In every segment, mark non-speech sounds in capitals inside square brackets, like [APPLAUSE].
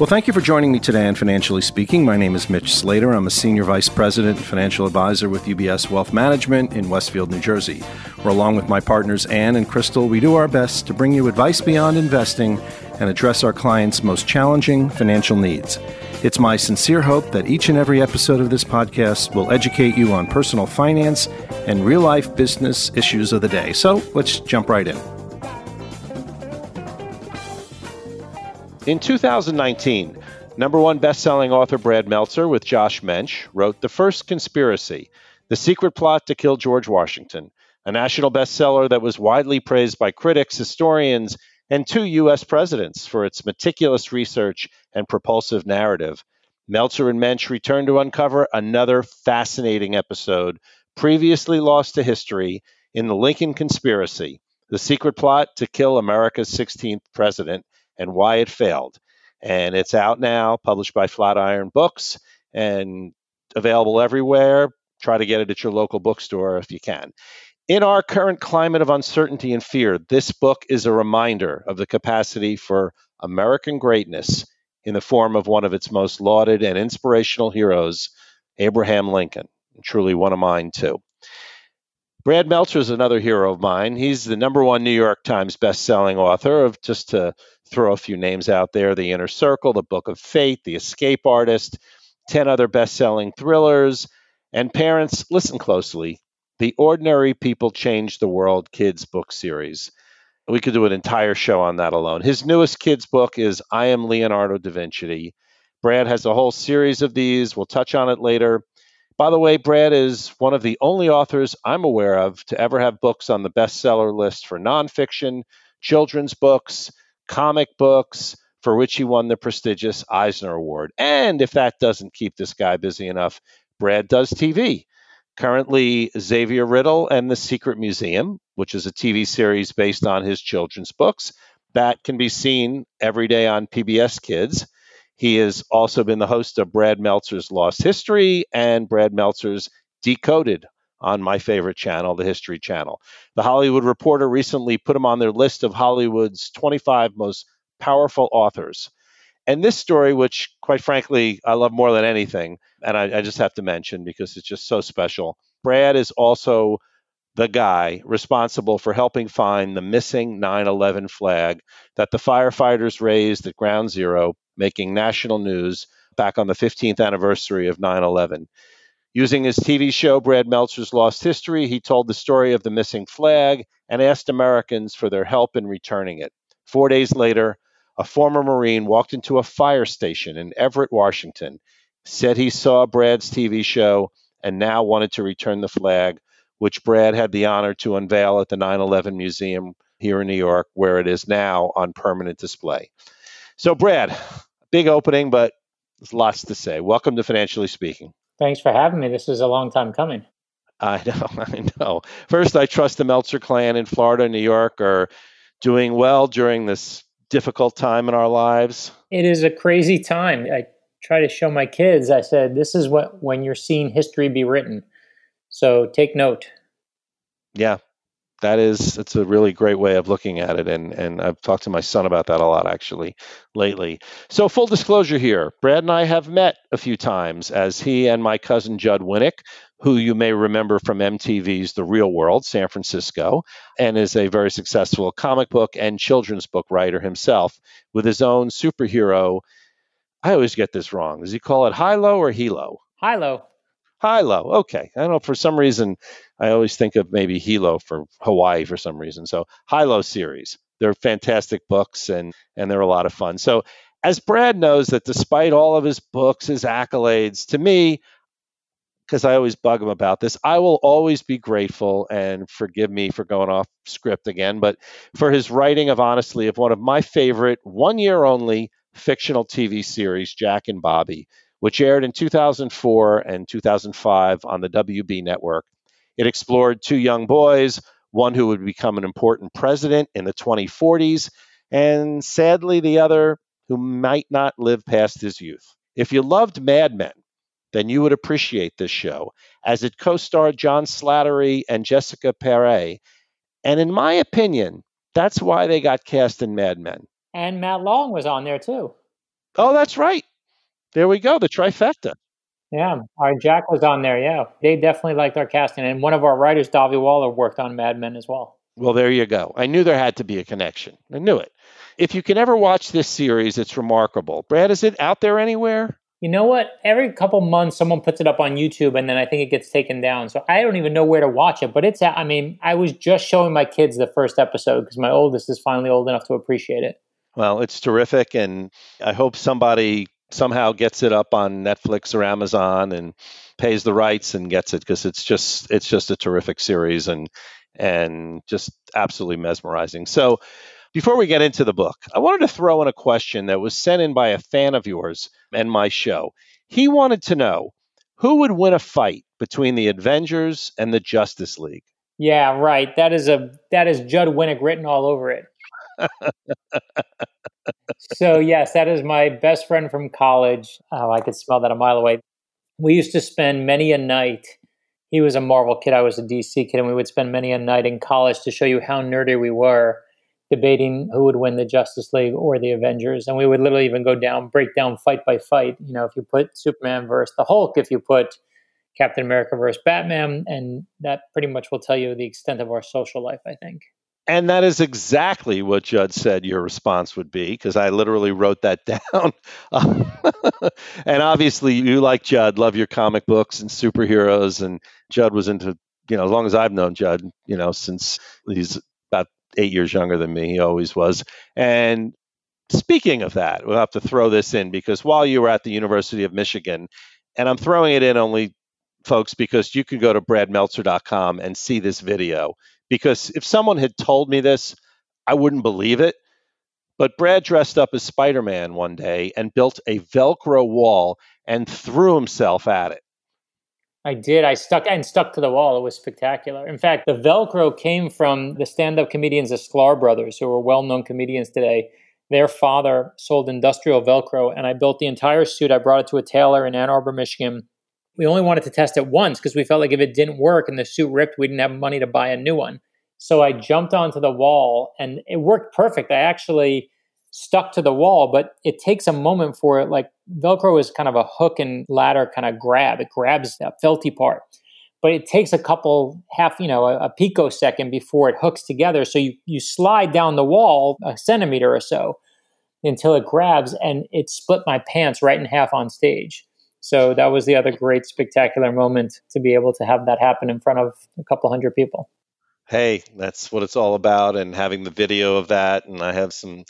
Well, thank you for joining me today on Financially Speaking. My name is Mitch Slater. I'm a Senior Vice President and Financial Advisor with UBS Wealth Management in Westfield, New Jersey, where, along with my partners Ann and Crystal, we do our best to bring you advice beyond investing and address our clients' most challenging financial needs. It's my sincere hope that each and every episode of this podcast will educate you on personal finance and real life business issues of the day. So let's jump right in. In 2019, number one best-selling author Brad Meltzer with Josh Mensch wrote The First Conspiracy, The Secret Plot to Kill George Washington, a national bestseller that was widely praised by critics, historians, and two U.S. presidents for its meticulous research and propulsive narrative. Meltzer and Mensch returned to uncover another fascinating episode previously lost to history in the Lincoln Conspiracy, the secret plot to kill America's 16th president, and why it failed. And it's out now, published by Flatiron Books and available everywhere. Try to get it at your local bookstore if you can. In our current climate of uncertainty and fear, this book is a reminder of the capacity for American greatness in the form of one of its most lauded and inspirational heroes, Abraham Lincoln. Truly one of mine, too. Brad Meltzer is another hero of mine. He's the number one New York Times best-selling author of just to throw a few names out there The Inner Circle, The Book of Fate, The Escape Artist, 10 other best selling thrillers. And parents, listen closely The Ordinary People Change the World kids book series. We could do an entire show on that alone. His newest kids book is I Am Leonardo da Vinci. Brad has a whole series of these. We'll touch on it later. By the way, Brad is one of the only authors I'm aware of to ever have books on the bestseller list for nonfiction, children's books, comic books, for which he won the prestigious Eisner Award. And if that doesn't keep this guy busy enough, Brad does TV. Currently, Xavier Riddle and the Secret Museum, which is a TV series based on his children's books, that can be seen every day on PBS Kids. He has also been the host of Brad Meltzer's Lost History and Brad Meltzer's Decoded on my favorite channel, the History Channel. The Hollywood Reporter recently put him on their list of Hollywood's 25 most powerful authors. And this story, which quite frankly I love more than anything, and I, I just have to mention because it's just so special, Brad is also the guy responsible for helping find the missing 9 11 flag that the firefighters raised at Ground Zero, making national news back on the 15th anniversary of 9 11. Using his TV show, Brad Meltzer's Lost History, he told the story of the missing flag and asked Americans for their help in returning it. Four days later, a former Marine walked into a fire station in Everett, Washington, said he saw Brad's TV show, and now wanted to return the flag, which Brad had the honor to unveil at the 9 11 Museum here in New York, where it is now on permanent display. So, Brad, big opening, but there's lots to say. Welcome to Financially Speaking. Thanks for having me. This is a long time coming. I [LAUGHS] know, I know. First, I trust the Meltzer clan in Florida New York are doing well during this difficult time in our lives. It is a crazy time. I try to show my kids, I said, this is what when you're seeing history be written. So take note. Yeah, that is it's a really great way of looking at it and and I've talked to my son about that a lot actually lately. So full disclosure here, Brad and I have met a few times as he and my cousin Judd Winick, who you may remember from MTV's The Real World, San Francisco, and is a very successful comic book and children's book writer himself with his own superhero I always get this wrong. Does he call it Hilo or Hilo? Hilo? Hilo. Hilo. Okay. I don't know. For some reason, I always think of maybe Hilo for Hawaii for some reason. So Hilo series. They're fantastic books and and they're a lot of fun. So as Brad knows that despite all of his books, his accolades, to me, because I always bug him about this, I will always be grateful and forgive me for going off script again, but for his writing of honestly of one of my favorite one year only fictional TV series, Jack and Bobby which aired in 2004 and 2005 on the WB network. It explored two young boys, one who would become an important president in the 2040s, and sadly, the other who might not live past his youth. If you loved Mad Men, then you would appreciate this show, as it co starred John Slattery and Jessica Paré. And in my opinion, that's why they got cast in Mad Men. And Matt Long was on there too. Oh, that's right. There we go, the trifecta. Yeah, our Jack was on there. Yeah, they definitely liked our casting, and one of our writers, Dahvi Waller, worked on Mad Men as well. Well, there you go. I knew there had to be a connection. I knew it. If you can ever watch this series, it's remarkable. Brad, is it out there anywhere? You know what? Every couple months, someone puts it up on YouTube, and then I think it gets taken down. So I don't even know where to watch it. But it's, I mean, I was just showing my kids the first episode because my oldest is finally old enough to appreciate it. Well, it's terrific, and I hope somebody somehow gets it up on Netflix or Amazon and pays the rights and gets it because it's just it's just a terrific series and and just absolutely mesmerizing. So before we get into the book, I wanted to throw in a question that was sent in by a fan of yours and my show. He wanted to know who would win a fight between the Avengers and the Justice League. Yeah, right. That is a that is Judd Winick written all over it. [LAUGHS] so yes, that is my best friend from college. Oh, I could smell that a mile away. We used to spend many a night. He was a Marvel kid, I was a DC kid, and we would spend many a night in college to show you how nerdy we were, debating who would win the Justice League or the Avengers. And we would literally even go down, break down fight by fight. You know, if you put Superman versus the Hulk, if you put Captain America versus Batman, and that pretty much will tell you the extent of our social life, I think. And that is exactly what Judd said your response would be, because I literally wrote that [LAUGHS] down. and obviously, you, like Judd, love your comic books and superheroes. And Judd was into, you know, as long as I've known Judd, you know, since he's about eight years younger than me, he always was. And speaking of that, we'll have to throw this in because while you were at the University of Michigan, and I'm throwing it in only, folks, because you can go to bradmeltzer.com and see this video because if someone had told me this, I wouldn't believe it. But Brad dressed up as Spider Man one day and built a Velcro wall and threw himself at it. I did. I stuck and stuck to the wall. It was spectacular. In fact, the Velcro came from the stand-up comedians, the Sklar brothers, who are well-known comedians today. Their father sold industrial Velcro, and I built the entire suit. I brought it to a tailor in Ann Arbor, Michigan. We only wanted to test it once because we felt like if it didn't work and the suit ripped, we didn't have money to buy a new one. So I jumped onto the wall and it worked perfect. I actually stuck to the wall, but it takes a moment for it. Like Velcro is kind of a hook and ladder kind of grab. It grabs that felty part, but it takes a couple half, you know, a, a picosecond before it hooks together. So you, you slide down the wall a centimeter or so until it grabs and it split my pants right in half on stage. So that was the other great spectacular moment to be able to have that happen in front of a couple hundred people. Hey, that's what it's all about and having the video of that and I have some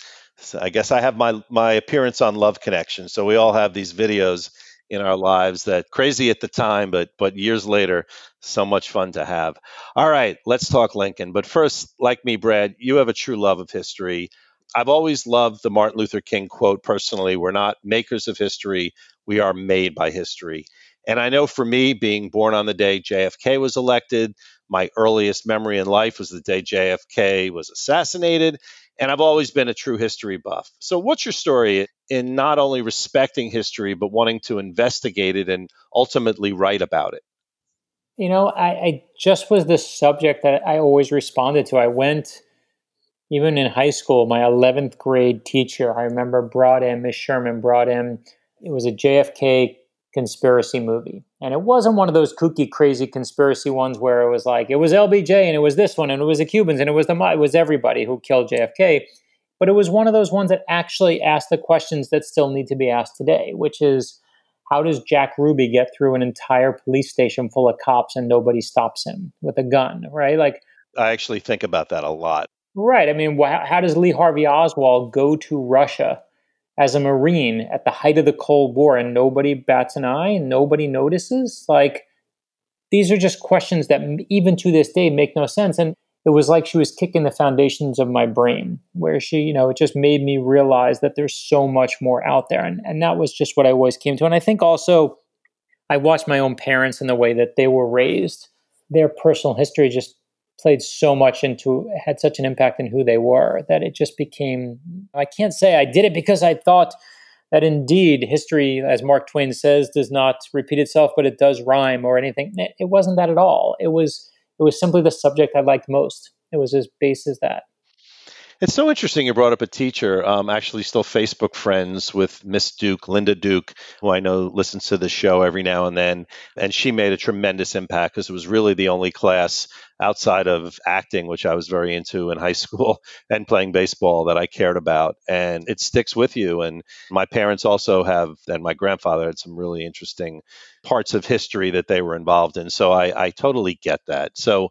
I guess I have my my appearance on Love Connection. So we all have these videos in our lives that crazy at the time but but years later so much fun to have. All right, let's talk Lincoln. But first, like me Brad, you have a true love of history. I've always loved the Martin Luther King quote personally, we're not makers of history, we are made by history. And I know for me, being born on the day JFK was elected, my earliest memory in life was the day JFK was assassinated. And I've always been a true history buff. So, what's your story in not only respecting history, but wanting to investigate it and ultimately write about it? You know, I, I just was the subject that I always responded to. I went even in high school, my 11th grade teacher, I remember brought in, Miss Sherman brought in it was a JFK conspiracy movie. And it wasn't one of those kooky, crazy conspiracy ones where it was like, it was LBJ and it was this one and it was the Cubans and it was the, it was everybody who killed JFK. But it was one of those ones that actually asked the questions that still need to be asked today, which is, how does Jack Ruby get through an entire police station full of cops and nobody stops him with a gun, right? Like, I actually think about that a lot. Right. I mean, how does Lee Harvey Oswald go to Russia as a Marine at the height of the Cold War and nobody bats an eye and nobody notices? Like, these are just questions that even to this day make no sense. And it was like she was kicking the foundations of my brain, where she, you know, it just made me realize that there's so much more out there. And, and that was just what I always came to. And I think also I watched my own parents and the way that they were raised. Their personal history just played so much into had such an impact in who they were that it just became I can't say I did it because I thought that indeed history as Mark Twain says does not repeat itself but it does rhyme or anything. It wasn't that at all. It was it was simply the subject I liked most. It was as base as that It's so interesting you brought up a teacher. Um, actually, still Facebook friends with Miss Duke, Linda Duke, who I know listens to the show every now and then. And she made a tremendous impact because it was really the only class outside of acting, which I was very into in high [LAUGHS] school and playing baseball that I cared about. And it sticks with you. And my parents also have, and my grandfather had some really interesting parts of history that they were involved in. So I, I totally get that. So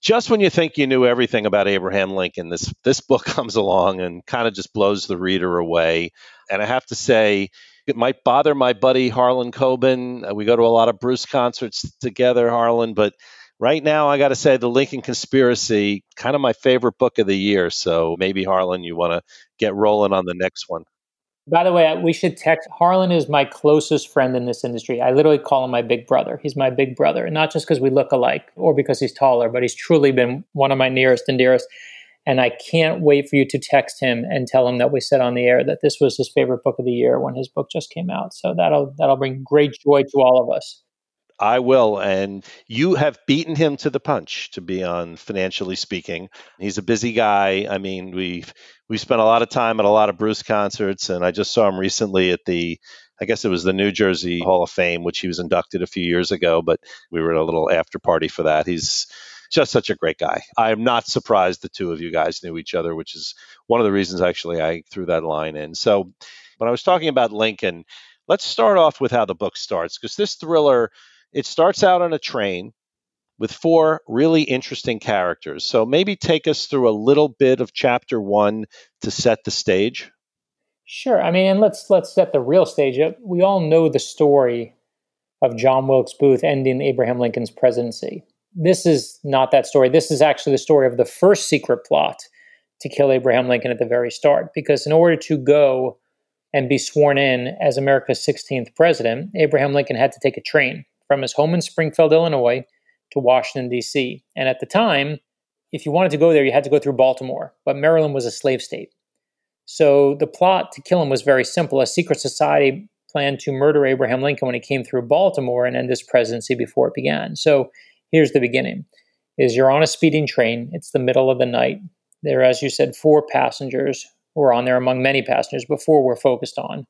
just when you think you knew everything about Abraham Lincoln, this this book [LAUGHS] comes along and kind of just blows the reader away. And I have to say, it might bother my buddy Harlan Coben. Uh, we go to a lot of Bruce concerts together, Harlan, but right now I got to say the Lincoln Conspiracy, kind of my favorite book of the year. So maybe Harlan, you want to get rolling on the next one. By the way, we should text. Harlan is my closest friend in this industry. I literally call him my big brother. He's my big brother, not just because we look alike or because he's taller, but he's truly been one of my nearest and dearest. And I can't wait for you to text him and tell him that we said on the air that this was his favorite book of the year when his book just came out. So that'll that'll bring great joy to all of us. I will. And you have beaten him to the punch, to be on financially speaking. He's a busy guy. I mean, we've we spent a lot of time at a lot of Bruce concerts, and I just saw him recently at the I guess it was the New Jersey Hall of Fame, which he was inducted a few years ago, but we were at a little after party for that. He's just such a great guy. I am not surprised the two of you guys knew each other, which is one of the reasons actually I threw that line in. So when I was talking about Lincoln, let's start off with how the book starts because this thriller it starts out on a train with four really interesting characters. So maybe take us through a little bit of chapter one to set the stage. Sure. I mean, and let's let's set the real stage. Up. We all know the story of John Wilkes Booth ending Abraham Lincoln's presidency. This is not that story. This is actually the story of the first secret plot to kill Abraham Lincoln at the very start. Because in order to go and be sworn in as America's 16th president, Abraham Lincoln had to take a train from his home in Springfield, Illinois, to Washington, D.C. And at the time, if you wanted to go there, you had to go through Baltimore, but Maryland was a slave state. So the plot to kill him was very simple. A secret society planned to murder Abraham Lincoln when he came through Baltimore and end his presidency before it began. So here's the beginning. Is you're on a speeding train, it's the middle of the night. There, as you said, four passengers who are on there among many passengers before we're focused on.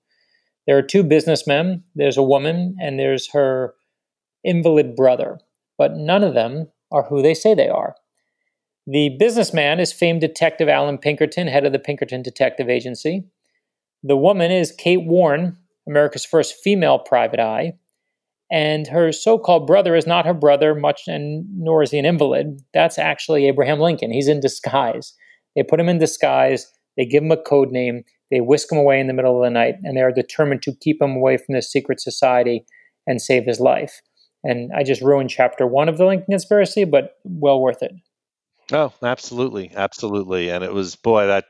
There are two businessmen, there's a woman, and there's her invalid brother, but none of them are who they say they are. The businessman is famed detective Allan Pinkerton, head of the Pinkerton Detective Agency. The woman is Kate Warne, America's first female private eye. And her so called brother is not her brother, much, and nor is he an invalid. That's actually Abraham Lincoln. He's in disguise. They put him in disguise, they give him a code name, they whisk him away in the middle of the night, and they are determined to keep him away from this secret society and save his life. And I just ruined chapter one of the Lincoln conspiracy, but well worth it. Oh, absolutely. Absolutely. And it was, boy, that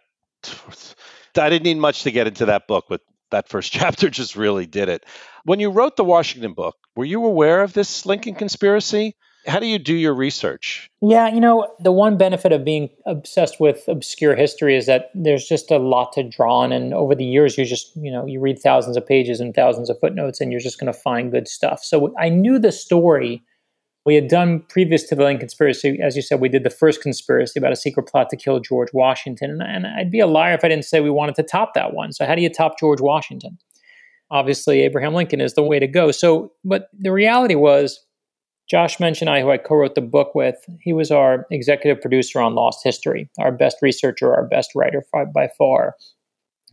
I didn't need much to get into that book, but that first [LAUGHS] chapter just really did it. When you wrote the Washington book, were you aware of this Lincoln conspiracy? How do you do your research? Yeah, you know, the one benefit of being obsessed with obscure history is that there's just a lot to draw on. And over the years, you just, you know, you read thousands of pages and thousands of footnotes, and you're just going to find good stuff. So I knew the story we had done previous to the Lincoln conspiracy. As you said, we did the first conspiracy about a secret plot to kill George Washington. And, I'd be a liar if I didn't say we wanted to top that one. So, how do you top George Washington? Obviously, Abraham Lincoln is the way to go. So, but the reality was, Josh and I, who I co wrote the book with, he was our executive producer on Lost History, our best researcher, our best writer by far.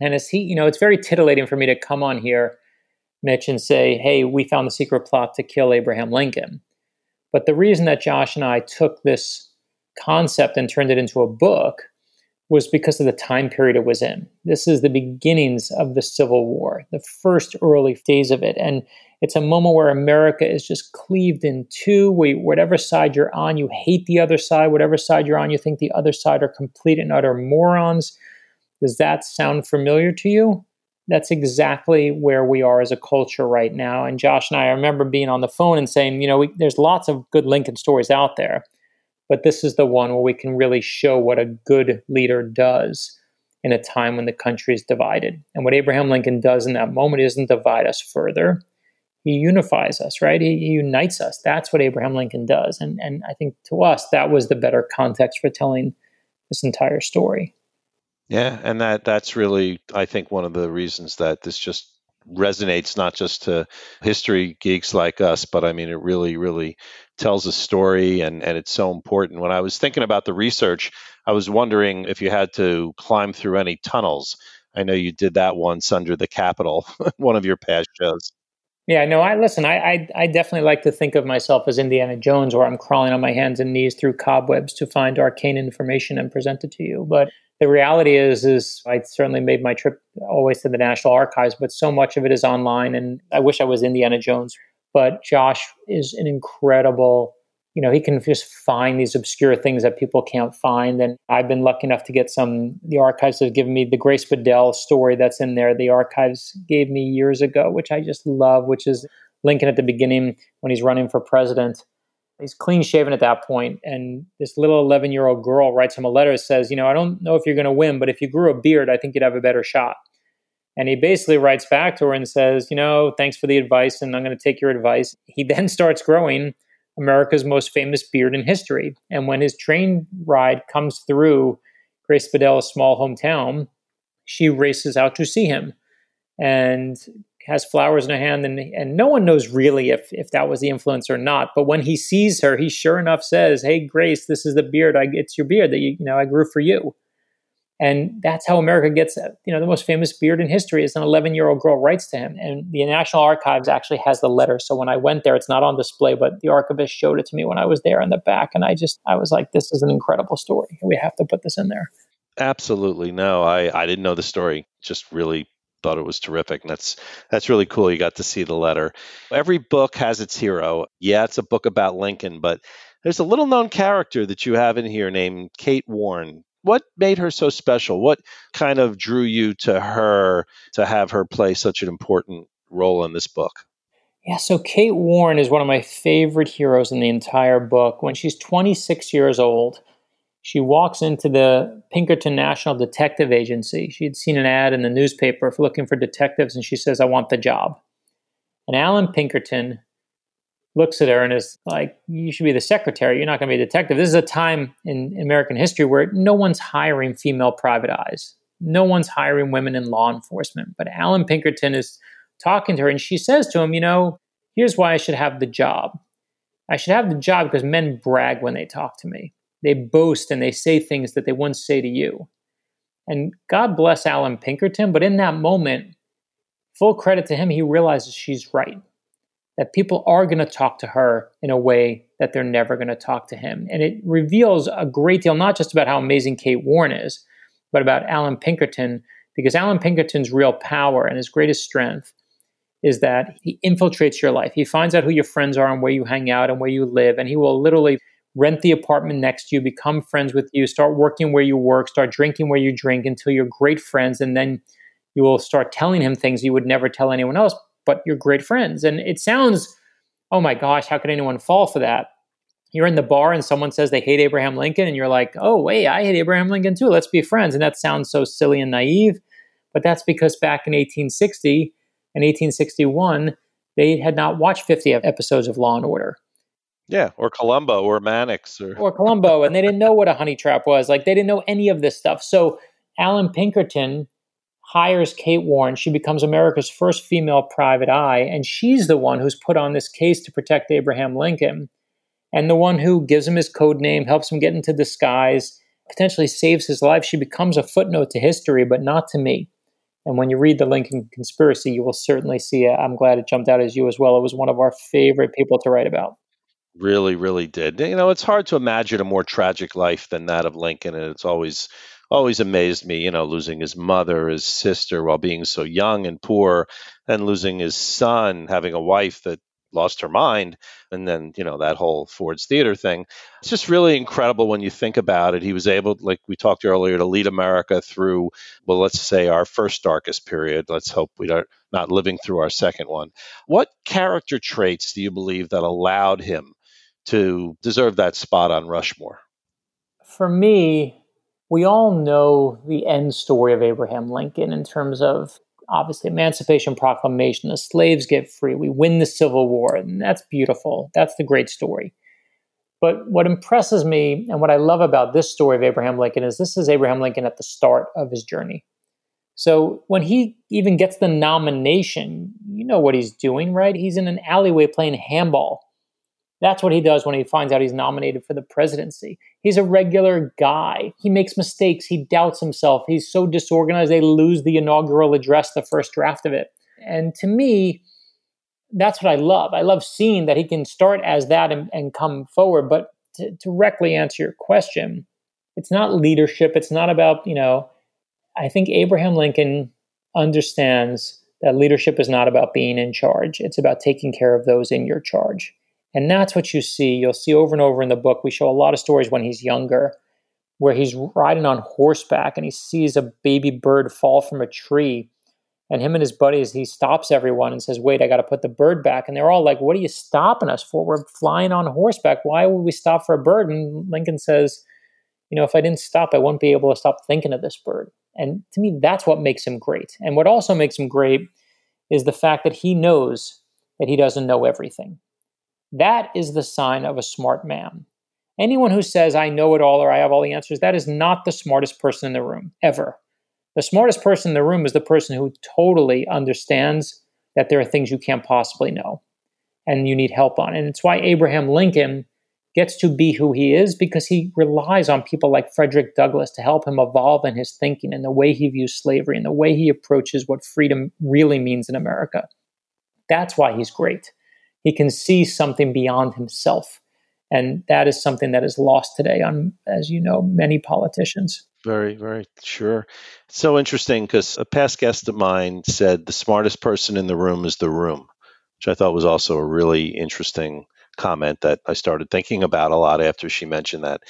And as he, you know, it's very titillating for me to come on here, Mitch, and say, hey, we found the secret plot to kill Abraham Lincoln. But the reason that Josh and I took this concept and turned it into a book was because of the time period it was in. This is the beginnings of the Civil War, the first early days of it. And it's a moment where America is just cleaved in two. We, whatever side you're on, you hate the other side. Whatever side you're on, you think the other side are complete and utter morons. Does that sound familiar to you? That's exactly where we are as a culture right now. And Josh and I, I remember being on the phone and saying, you know, we, there's lots of good Lincoln stories out there but this is the one where we can really show what a good leader does in a time when the country is divided. And what Abraham Lincoln does in that moment isn't divide us further. He unifies us, right? He, he unites us. That's what Abraham Lincoln does. And, and I think to us, that was the better context for telling this entire story. Yeah, and that that's really I think one of the reasons that this just resonates not just to history geeks like us, but I mean it really really tells a story and and it's so important. When I was thinking about the research, I was wondering if you had to climb through any tunnels. I know you did that once under the Capitol, [LAUGHS] one of your past shows. Yeah, no, I listen. I, I, I definitely like to think of myself as Indiana Jones, where I'm crawling on my hands and knees through cobwebs to find arcane information and present it to you. But the reality is, is I certainly made my trip always to the National Archives, but so much of it is online, and I wish I was Indiana Jones. But Josh is an incredible you know, he can just find these obscure things that people can't find. And I've been lucky enough to get some, the archives have given me the Grace Bedell story that's in there. The archives gave me years ago, which I just love, which is Lincoln at the beginning when he's running for president. He's clean shaven at that point, and this little 11 year old girl writes him a letter says, You know, I don't know if you're going to win, but if you grew a beard, I think you'd have a better shot. And he basically writes back to her and says, You know, thanks for the advice, and I'm going to take your advice. He then [LAUGHS] starts growing America's most famous beard in history. And when his train ride comes through Grace Bedell's small hometown, she races out to see him and has flowers in her hand. And, and no one knows really if, if that was the influence or not. But when he sees her, he sure enough says, Hey, Grace, this is the beard. I, it's your beard that you, you know, I grew for you. And that's how America gets, uh, you know, the most famous beard in history is an 11 year old girl writes to him. And the National Archives actually has the letter. So when I went there, it's not on display, but the archivist showed it to me when I was there in the back. And I just, I was like, this is an incredible story. We have to put this in there. Absolutely. No, I, I didn't know the story. Just really thought it was terrific. And that's, that's really cool. You got to see the letter. Every book has its hero. Yeah, it's a book about Lincoln, but there's a little known character that you have in here named Kate Warne what made her so special? What kind of drew you to her to have her play such an important role in this book? Yeah, so Kate Warne is one of my favorite heroes in the entire book. When she's 26 years old, she walks into the Pinkerton National Detective Agency. She had seen an ad in the newspaper for looking for detectives, and she says, I want the job. And Allan Pinkerton, looks at her and is like, You should be the secretary. You're not going to be a detective. This is a time in American history where no one's hiring female private eyes, no one's hiring women in law enforcement. But Allan Pinkerton is talking to her and she says to him, You know, here's why I should have the job. I should have the job because men brag when they talk to me. They boast and they say things that they wouldn't say to you. And God bless Allan Pinkerton, but in that moment, full credit to him, he realizes she's right that people are going to talk to her in a way that they're never going to talk to him. And it reveals a great deal, not just about how amazing Kate Warne is, but about Allan Pinkerton, because Allan Pinkerton's real power and his greatest strength is that he infiltrates your life. He finds out who your friends are and where you hang out and where you live, and he will literally rent the apartment next to you, become friends with you, start working where you work, start drinking where you drink until you're great friends, and then you will start telling him things you would never tell anyone else but you're great friends. And it sounds, oh my gosh, how could anyone fall for that? You're in the bar and someone says they hate Abraham Lincoln, and you're like, oh, wait, I hate Abraham Lincoln too. Let's be friends. And that sounds so silly and naive. But that's because back in 1860 and 1861, they had not watched 50 episodes of Law and Order. Yeah, or Columbo or Mannix or or Columbo, and they didn't know what a honey trap was. Like they didn't know any of this stuff. So Allan Pinkerton hires Kate Warne. She becomes America's first female private eye, and she's the one who's put on this case to protect Abraham Lincoln, and the one who gives him his code name, helps him get into disguise, potentially saves his life. She becomes a footnote to history, but not to me. And when you read the Lincoln conspiracy, you will certainly see it. I'm glad it jumped out as you as well. It was one of our favorite people to write about. Really, really did. You know, it's hard to imagine a more tragic life than that of Lincoln, and it's always always amazed me, you know, losing his mother, his sister while being so young and poor, and losing his son, having a wife that lost her mind, and then, you know, that whole Ford's Theater thing. It's just really incredible when you think about it. He was able, like we talked earlier, to lead America through, well, let's say our first darkest period. Let's hope we are not living through our second one. What character traits do you believe that allowed him to deserve that spot on Rushmore? For me, we all know the end story of Abraham Lincoln in terms of obviously Emancipation Proclamation, the slaves get free, we win the Civil War, and that's beautiful. That's the great story. But what impresses me and what I love about this story of Abraham Lincoln is this is Abraham Lincoln at the start of his journey. So when he even gets the nomination, you know what he's doing, right? He's in an alleyway playing handball. That's what he does when he finds out he's nominated for the presidency. He's a regular guy. He makes mistakes. He doubts himself. He's so disorganized, they lose the inaugural address, the first draft of it. And to me, that's what I love. I love seeing that he can start as that and, and come forward. But to, to directly answer your question, it's not leadership. It's not about, you know, I think Abraham Lincoln understands that leadership is not about being in charge, it's about taking care of those in your charge. And that's what you see. You'll see over and over in the book. We show a lot of stories when he's younger where he's riding on horseback and he sees a baby bird fall from a tree. And him and his buddies, he stops everyone and says, Wait, I got to put the bird back. And they're all like, What are you stopping us for? We're flying on horseback. Why would we stop for a bird? And Lincoln says, You know, if I didn't stop, I wouldn't be able to stop thinking of this bird. And to me, that's what makes him great. And what also makes him great is the fact that he knows that he doesn't know everything. That is the sign of a smart man. Anyone who says, I know it all or I have all the answers, that is not the smartest person in the room, ever. The smartest person in the room is the person who totally understands that there are things you can't possibly know and you need help on. And it's why Abraham Lincoln gets to be who he is because he relies on people like Frederick Douglass to help him evolve in his thinking and the way he views slavery and the way he approaches what freedom really means in America. That's why he's great. He can see something beyond himself. And that is something that is lost today on, as you know, many politicians. Very, very sure. so interesting because a past guest of mine said the smartest person in the room is the room, which I thought was also a really interesting comment that I started thinking about a lot after she mentioned that.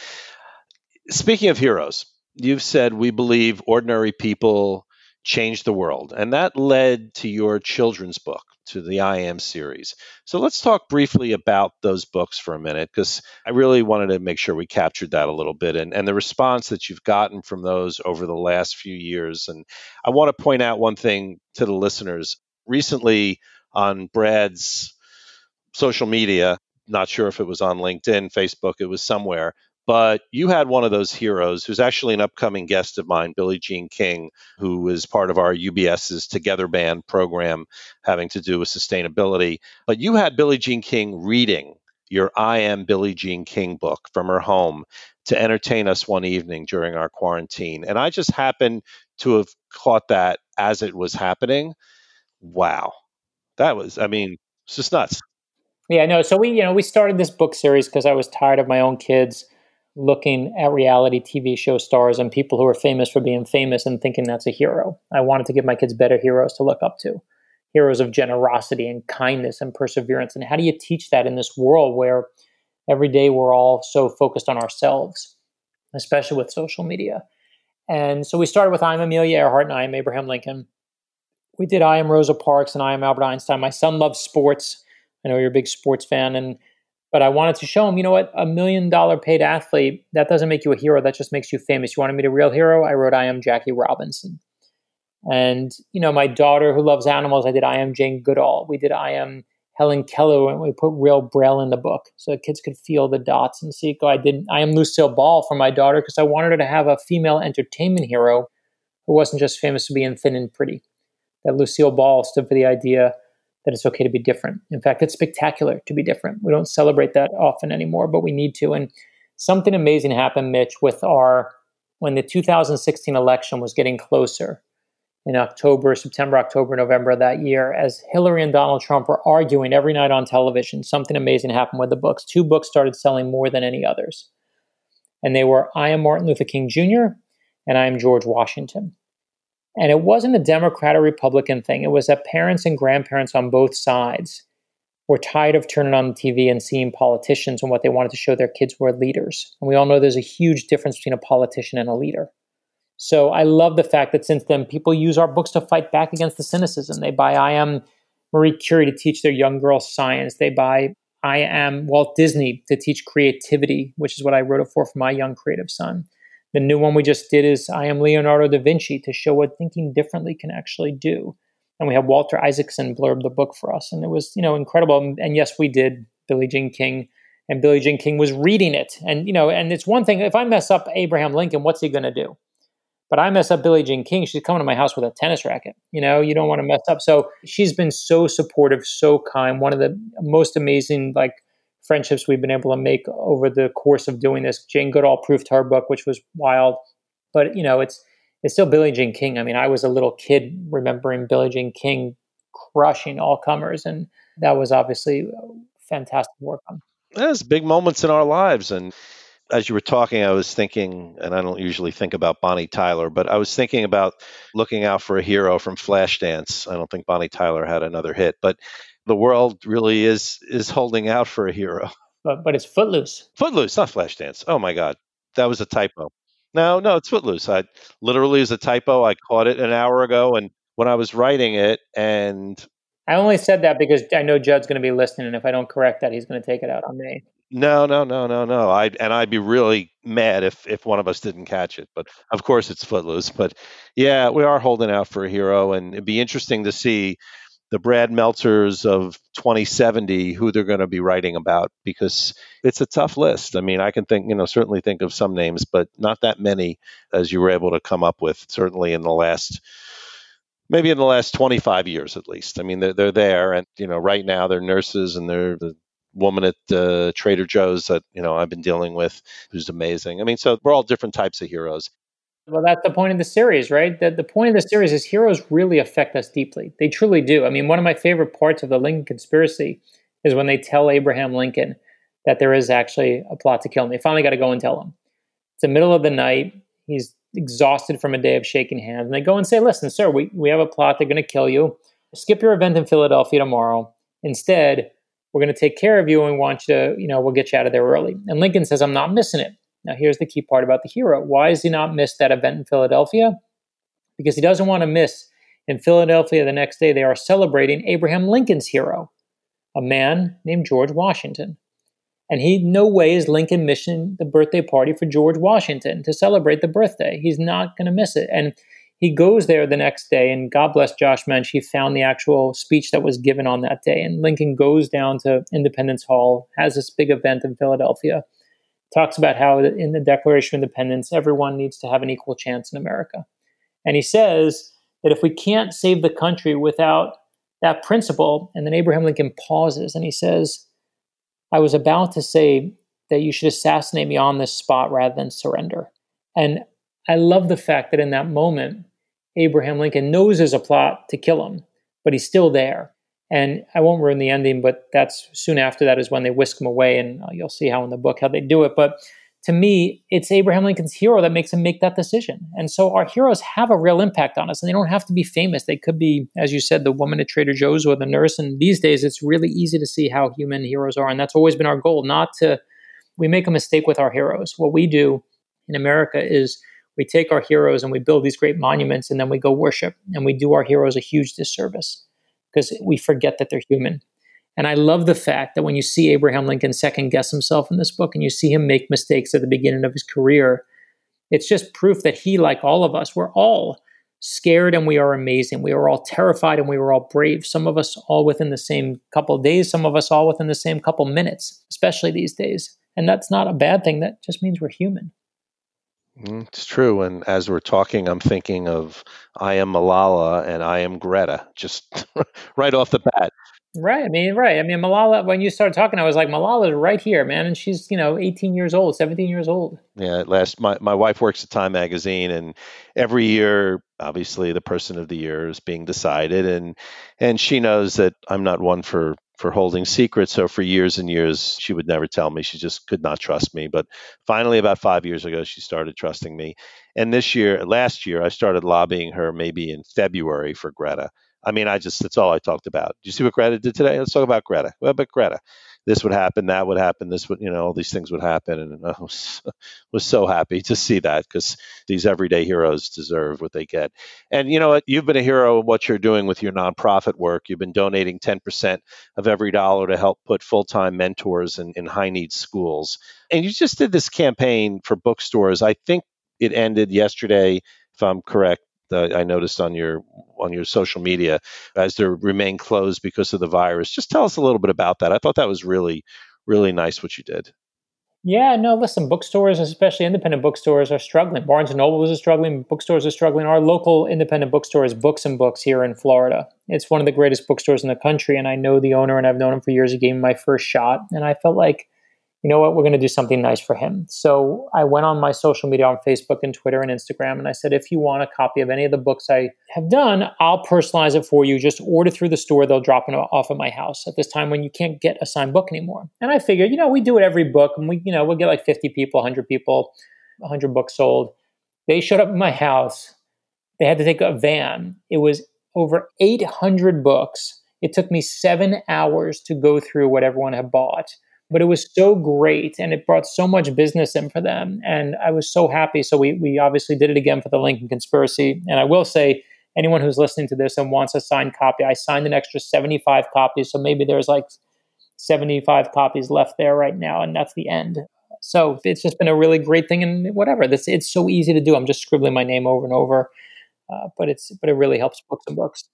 Speaking of heroes, you've said we believe ordinary people change the world, and that led to your children's book, to the I Am series. So let's talk briefly about those books for a minute, because I really wanted to make sure we captured that a little bit and, and the response that you've gotten from those over the last few years. And I want to point out one thing to the listeners. Recently on Brad's social media, not sure if it was on LinkedIn, Facebook, it was somewhere. But you had one of those heroes who's actually an upcoming guest of mine, Billie Jean King, who is part of our UBS's Together Band program having to do with sustainability. But you had Billie Jean King reading your I Am Billie Jean King book from her home to entertain us one evening during our quarantine. And I just happened to have caught that as it was happening. Wow. That was, I mean, it's just nuts. Yeah, no. So we, you know, we started this book series because I was tired of my own kids looking at reality TV show stars and people who are famous for being famous and thinking that's a hero. I wanted to give my kids better heroes to look up to, heroes of generosity and kindness and perseverance. And how do you teach that in this world where every day we're all so focused on ourselves, especially with social media? And so we started with I am Amelia Earhart and I am Abraham Lincoln. We did I am Rosa Parks and I am Albert Einstein. My son loves sports I know you're a big sports fan, and but I wanted to show him, you know what, a million dollar paid athlete that doesn't make you a hero. That just makes you famous. You want to meet a real hero? I wrote I am Jackie Robinson, and you know my daughter who loves animals. I did I am Jane Goodall. We did I am Helen Keller, and we put real braille in the book so the kids could feel the dots and see. Go, I did I am Lucille Ball for my daughter because I wanted her to have a female entertainment hero who wasn't just famous for being thin and pretty. That Lucille Ball stood for the idea that it's okay to be different. In fact, it's spectacular to be different. We don't celebrate that often anymore, but we need to. And something amazing happened, Mitch, with our when the 2016 election was getting closer in October, September, October, November of that year, as Hillary and Donald Trump were arguing every night on television, something amazing happened with the books. Two books started selling more than any others. And they were I Am Martin Luther King Jr. and I Am George Washington. And it wasn't a Democrat or Republican thing. It was that parents and grandparents on both sides were tired of turning on the TV and seeing politicians and what they wanted to show their kids were leaders. And we all know there's a huge difference between a politician and a leader. So I love the fact that since then, people use our books to fight back against the cynicism. They buy I Am Marie Curie to teach their young girls science. They buy I Am Walt Disney to teach creativity, which is what I wrote it for for my young creative son. The new one we just did is I Am Leonardo da Vinci to show what thinking differently can actually do. And we have Walter Isaacson blurb the book for us. And it was, you know, incredible. And yes, we did Billie Jean King and Billie Jean King was reading it. And, you know, and it's one thing, if I mess up Abraham Lincoln, what's he going to do? But I mess up Billie Jean King, she's coming to my house with a tennis racket. You know, you don't want to mess up. So she's been so supportive, so kind. One of the most amazing, like, friendships we've been able to make over the course of doing this. Jane Goodall proofed her book, which was wild. But, you know, it's, it's still Billie Jean King. I mean, I was a little kid remembering Billie Jean King crushing all comers, and that was obviously fantastic work on. There's big moments in our lives, and as you were talking, I was thinking, and I don't usually think about Bonnie Tyler, but I was thinking about looking out for a hero from Flashdance. I don't think Bonnie Tyler had another hit, but the world really is is holding out for a hero. But but it's Footloose. Footloose, not Flashdance. Oh my God, that was a typo. No, no, it's Footloose. I literally is a typo. I caught it an hour ago, and when I was writing it, and I only said that because I know Judd's going to be listening, and if I don't correct that, he's going to take it out on me. No, no, no, no, no. I and I'd be really mad if if one of us didn't catch it. But of course, it's Footloose. But yeah, we are holding out for a hero, and it'd be interesting to see the Brad Meltzers of 2070 who they're going to be writing about because it's a tough list. I mean, I can think, you know, certainly think of some names, but not that many as you were able to come up with. Certainly in the last maybe in the last 25 years at least. I mean, they're, they're there, and you know, right now they're nurses, and they're the woman at uh, Trader Joe's that you know I've been dealing with, who's amazing. I mean, so we're all different types of heroes. Well, that's the point of the series, right? The, the point of the series is heroes really affect us deeply. They truly do. I mean, one of my favorite parts of the Lincoln conspiracy is when they tell Abraham Lincoln that there is actually a plot to kill him. They finally got to go and tell him. It's the middle of the night. He's exhausted from a day of shaking hands. And they go and say, listen, sir, we, we have a plot. They're going to kill you. Skip your event in Philadelphia tomorrow. Instead, we're going to take care of you and we want you to, you know, we'll get you out of there early. And Lincoln says, I'm not missing it. Now, here's the key part about the hero. Why does he not miss that event in Philadelphia? Because he doesn't want to miss in Philadelphia the next day, they are celebrating Abraham Lincoln's hero, a man named George Washington. And he, no way, is Lincoln missing the birthday party for George Washington to celebrate the birthday. He's not going to miss it. And he goes there the next day, and God bless Josh Mensch, he found the actual speech that was given on that day. And Lincoln goes down to Independence Hall, has this big event in Philadelphia, talks about how in the Declaration of Independence, everyone needs to have an equal chance in America. And he says that if we can't save the country without that principle, and then Abraham Lincoln pauses and he says, I was about to say that you should assassinate me on this spot rather than surrender. And I love the fact that in that moment, Abraham Lincoln knows there's a plot to kill him, but he's still there. And I won't ruin the ending, but that's soon after that is when they whisk him away, and uh, you'll see how in the book how they do it. But to me, it's Abraham Lincoln's hero that makes him make that decision. And so our heroes have a real impact on us, and they don't have to be famous. They could be, as you said, the woman at Trader Joe's or the nurse. And these days, it's really easy to see how human heroes are. And that's always been our goal, not to, we make a mistake with our heroes. What we do in America is we take our heroes and we build these great monuments, and then we go worship, and we do our heroes a huge disservice because we forget that they're human. And I love the fact that when you see Abraham Lincoln second guess himself in this book and you see him make mistakes at the beginning of his career, it's just proof that he, like all of us, we're all scared and we are amazing. We are all terrified and we were all brave. Some of us all within the same couple days, some of us all within the same couple minutes, especially these days. And that's not a bad thing. That just means we're human. Mm, it's true. And as we're talking, I'm thinking of I am Malala and I am Greta, just [LAUGHS] right off the bat. Right. I mean, right. I mean, Malala, when you started talking, I was like, Malala's right here, man. And she's, you know, 18 years old, 17 years old. Yeah. Last, my, my wife works at Time Magazine, and every year, obviously, the person of the year is being decided. And, and she knows that I'm not one for, for holding secrets. So for years and years, she would never tell me. She just could not trust me. But finally, about five years ago, she started trusting me. And this year, last year, I started lobbying her maybe in February for Greta I mean, I just, that's all I talked about. Do you see what Greta did today? Let's talk about Greta. What about Greta? This would happen, that would happen, this would, you know, all these things would happen. And [LAUGHS] I was, was so happy to see that because these everyday heroes deserve what they get. And you know what? You've been a hero in what you're doing with your nonprofit work. You've been donating 10% of every dollar to help put full time mentors in, in high need schools. And you just did this campaign for bookstores. I think it ended yesterday, if I'm correct uh, I noticed on your on your social media as they remain closed because of the virus. Just tell us a little bit about that. I thought that was really really nice what you did. Yeah, no, listen, bookstores, especially independent bookstores, are struggling. Barnes and Noble is struggling, bookstores are struggling. Our local independent bookstore is Books and Books here in Florida. It's one of the greatest bookstores in the country, and I know the owner, and I've known him for years. He gave me my first shot, and I felt like you know what, we're going to do something nice for him. So I went on my social media on Facebook and Twitter and Instagram, and I said, if you want a copy of any of the books I have done, I'll personalize it for you. Just order through the store; they'll drop it off at my house. At this time when you can't get a signed book anymore, and I figured, you know, we do it every book, and we, you know, we'll get like fifty people, hundred people, hundred books sold. They showed up at my house. They had to take a van. It was over eight hundred books. It took me seven hours to go through what everyone had bought but it was so great and it brought so much business in for them and i was so happy. So we, we obviously did it again for the lincoln conspiracy and i will say anyone who's listening to this and wants a signed copy i signed an extra 75 copies so maybe there's like 75 copies left there right now and that's the end. So it's just been a really great thing and whatever this it's so easy to do. I'm just scribbling my name over and over uh, but it's but it really helps books and books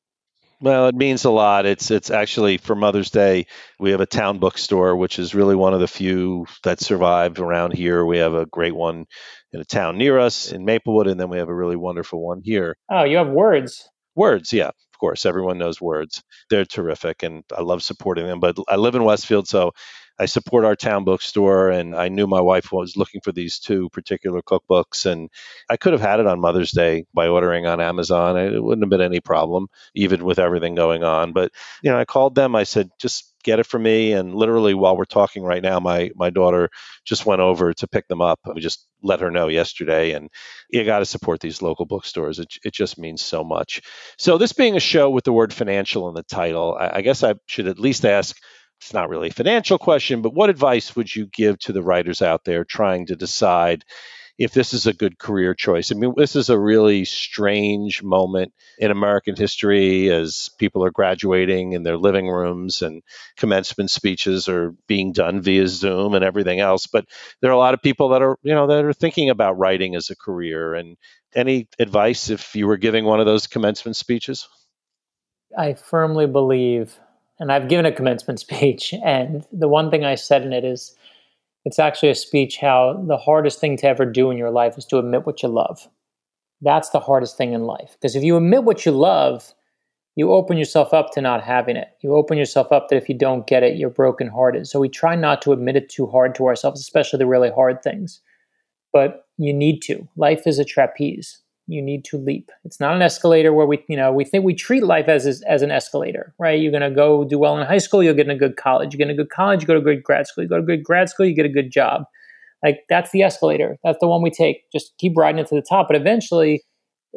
well, it means a lot. It's it's actually for Mother's Day, we have a town bookstore, which is really one of the few that survived around here. We have a great one in a town near us in Maplewood, and then we have a really wonderful one here. Oh, you have words. Words, yeah, of course. Everyone knows words. They're terrific, and I love supporting them. But I live in Westfield, so I support our town bookstore, and I knew my wife was looking for these two particular cookbooks, and I could have had it on Mother's Day by ordering on Amazon. It wouldn't have been any problem, even with everything going on. But you know, I called them. I said, just get it for me. And literally, while we're talking right now, my my daughter just went over to pick them up. We just let her know yesterday, and you got to support these local bookstores. It it just means so much. So this being a show with the word financial in the title, I, I guess I should at least ask it's not really a financial question, but what advice would you give to the writers out there trying to decide if this is a good career choice? I mean, this is a really strange moment in American history as people are graduating in their living rooms and commencement speeches are being done via Zoom and everything else. But there are a lot of people that are, you know, that are thinking about writing as a career. And any advice if you were giving one of those commencement speeches? I firmly believe and I've given a commencement [LAUGHS] speech. And the one thing I said in it is it's actually a speech how the hardest thing to ever do in your life is to admit what you love. That's the hardest thing in life. Because if you admit what you love, you open yourself up to not having it. You open yourself up that if you don't get it, you're brokenhearted. So we try not to admit it too hard to ourselves, especially the really hard things. But you need to. Life is a trapeze you need to leap. It's not an escalator where we, you know, we think we treat life as as an escalator, right? You're going to go do well in high school, you'll get in a good college. You get in a good college, you go to a good grad school. You go to a good grad school, you get a good job. Like that's the escalator. That's the one we take. Just keep riding it to the top. But eventually,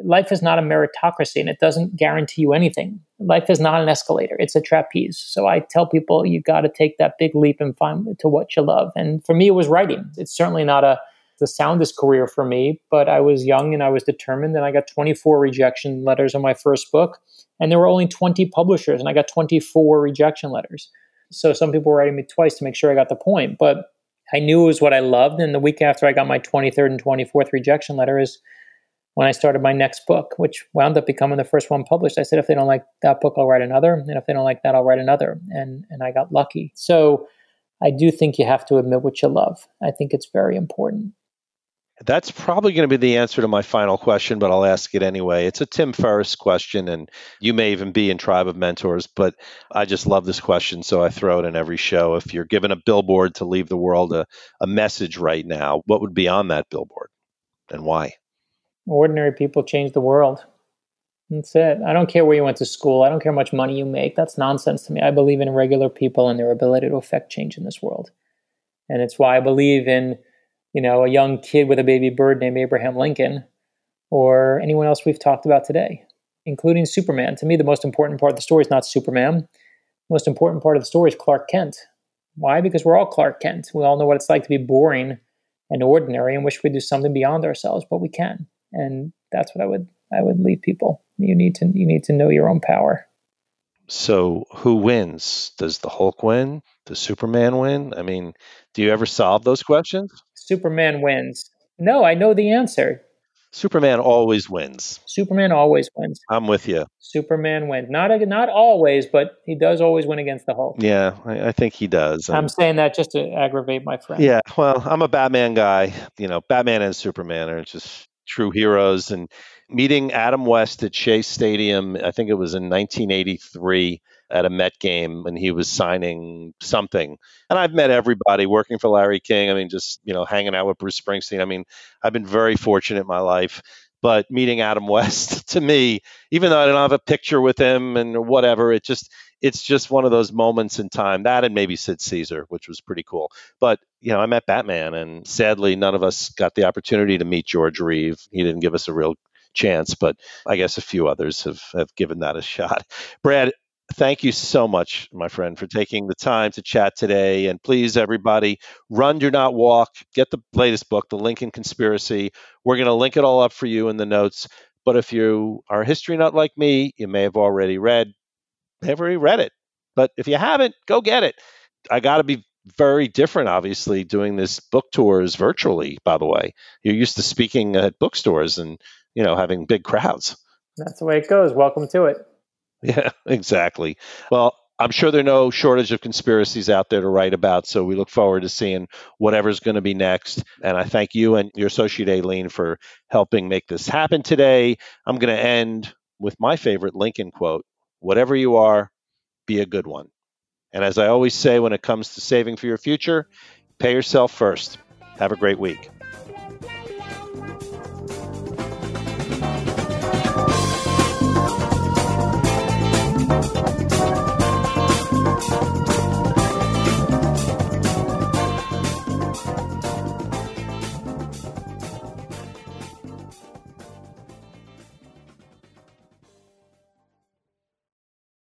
life is not a meritocracy, and it doesn't guarantee you anything. Life is not an escalator; it's a trapeze. So I tell people you got to take that big leap and find to what you love. And for me, it was writing. It's certainly not a the soundest career for me, but I was young and I was determined, and I got 24 rejection letters on my first book, and there were only 20 publishers, and I got 24 rejection letters. So some people were writing me twice to make sure I got the point, but I knew it was what I loved. And the week after I got my 23rd and 24th rejection letter is when I started my next book, which wound up becoming the first one published. I said, if they don't like that book, I'll write another. And if they don't like that, I'll write another. And, and I got lucky. So I do think you have to admit what you love. I think it's very important. That's probably going to be the answer to my final question, but I'll ask it anyway. It's a Tim Ferriss question, and you may even be in Tribe of Mentors, but I just love this question, so I throw it in every show. If you're given a billboard to leave the world a, a message right now, what would be on that billboard and why? Ordinary people change the world. That's it. I don't care where you went to school. I don't care how much money you make. That's nonsense to me. I believe in regular people and their ability to affect change in this world. And it's why I believe in you know, a young kid with a baby bird named Abraham Lincoln, or anyone else we've talked about today, including Superman. To me, the most important part of the story is not Superman. The most important part of the story is Clark Kent. Why? Because we're all Clark Kent. We all know what it's like to be boring and ordinary and wish we do something beyond ourselves, but we can. And that's what I would I would leave people. You need to you need to know your own power. So who wins? Does the Hulk win? Does Superman win? I mean, do you ever solve those questions? Superman wins. No, I know the answer. Superman always wins. Superman always wins. I'm with you. Superman wins. Not a, not always, but he does always win against the Hulk. Yeah, I, I think he does. I'm saying that just to aggravate my friend. Yeah, well, I'm a Batman guy. You know, Batman and Superman are just true heroes. And meeting Adam West at Shea Stadium, I think it was in 1983 at a Met game when he was signing something. And I've met everybody working for Larry King. I mean, just, you know, hanging out with Bruce Springsteen. I mean, I've been very fortunate in my life. But meeting Adam [LAUGHS] West to me, even though I don't have a picture with him and whatever, it just it's just one of those moments in time. That and maybe Sid Caesar, which was pretty cool. But you know, I met Batman, and sadly, none of us got the opportunity to meet George Reeve. He didn't give us a real chance, but I guess a few others have, have given that a [LAUGHS] shot. Brad, thank you so much, my friend, for taking the time to chat today. And please, everybody, run, do not walk. Get the latest book, The Lincoln Conspiracy. We're going to link it all up for you in the notes. But if you are a history nut like me, you may have already read, have already read it. But if you haven't, go get it. I got to be very different, obviously, doing this book tours virtually. By the way, you're used to speaking at bookstores and you know having big crowds. That's the way it goes. Welcome to it. [LAUGHS] Yeah, exactly. Well, I'm sure there are no shortage of conspiracies out there to write about. So we look forward to seeing whatever's going to be next. And I thank you and your associate Aileen for helping make this happen today. I'm going to end with my favorite Lincoln quote Whatever you are, be a good one. And as I always say when it comes to saving for your future, pay yourself first. Have a great week.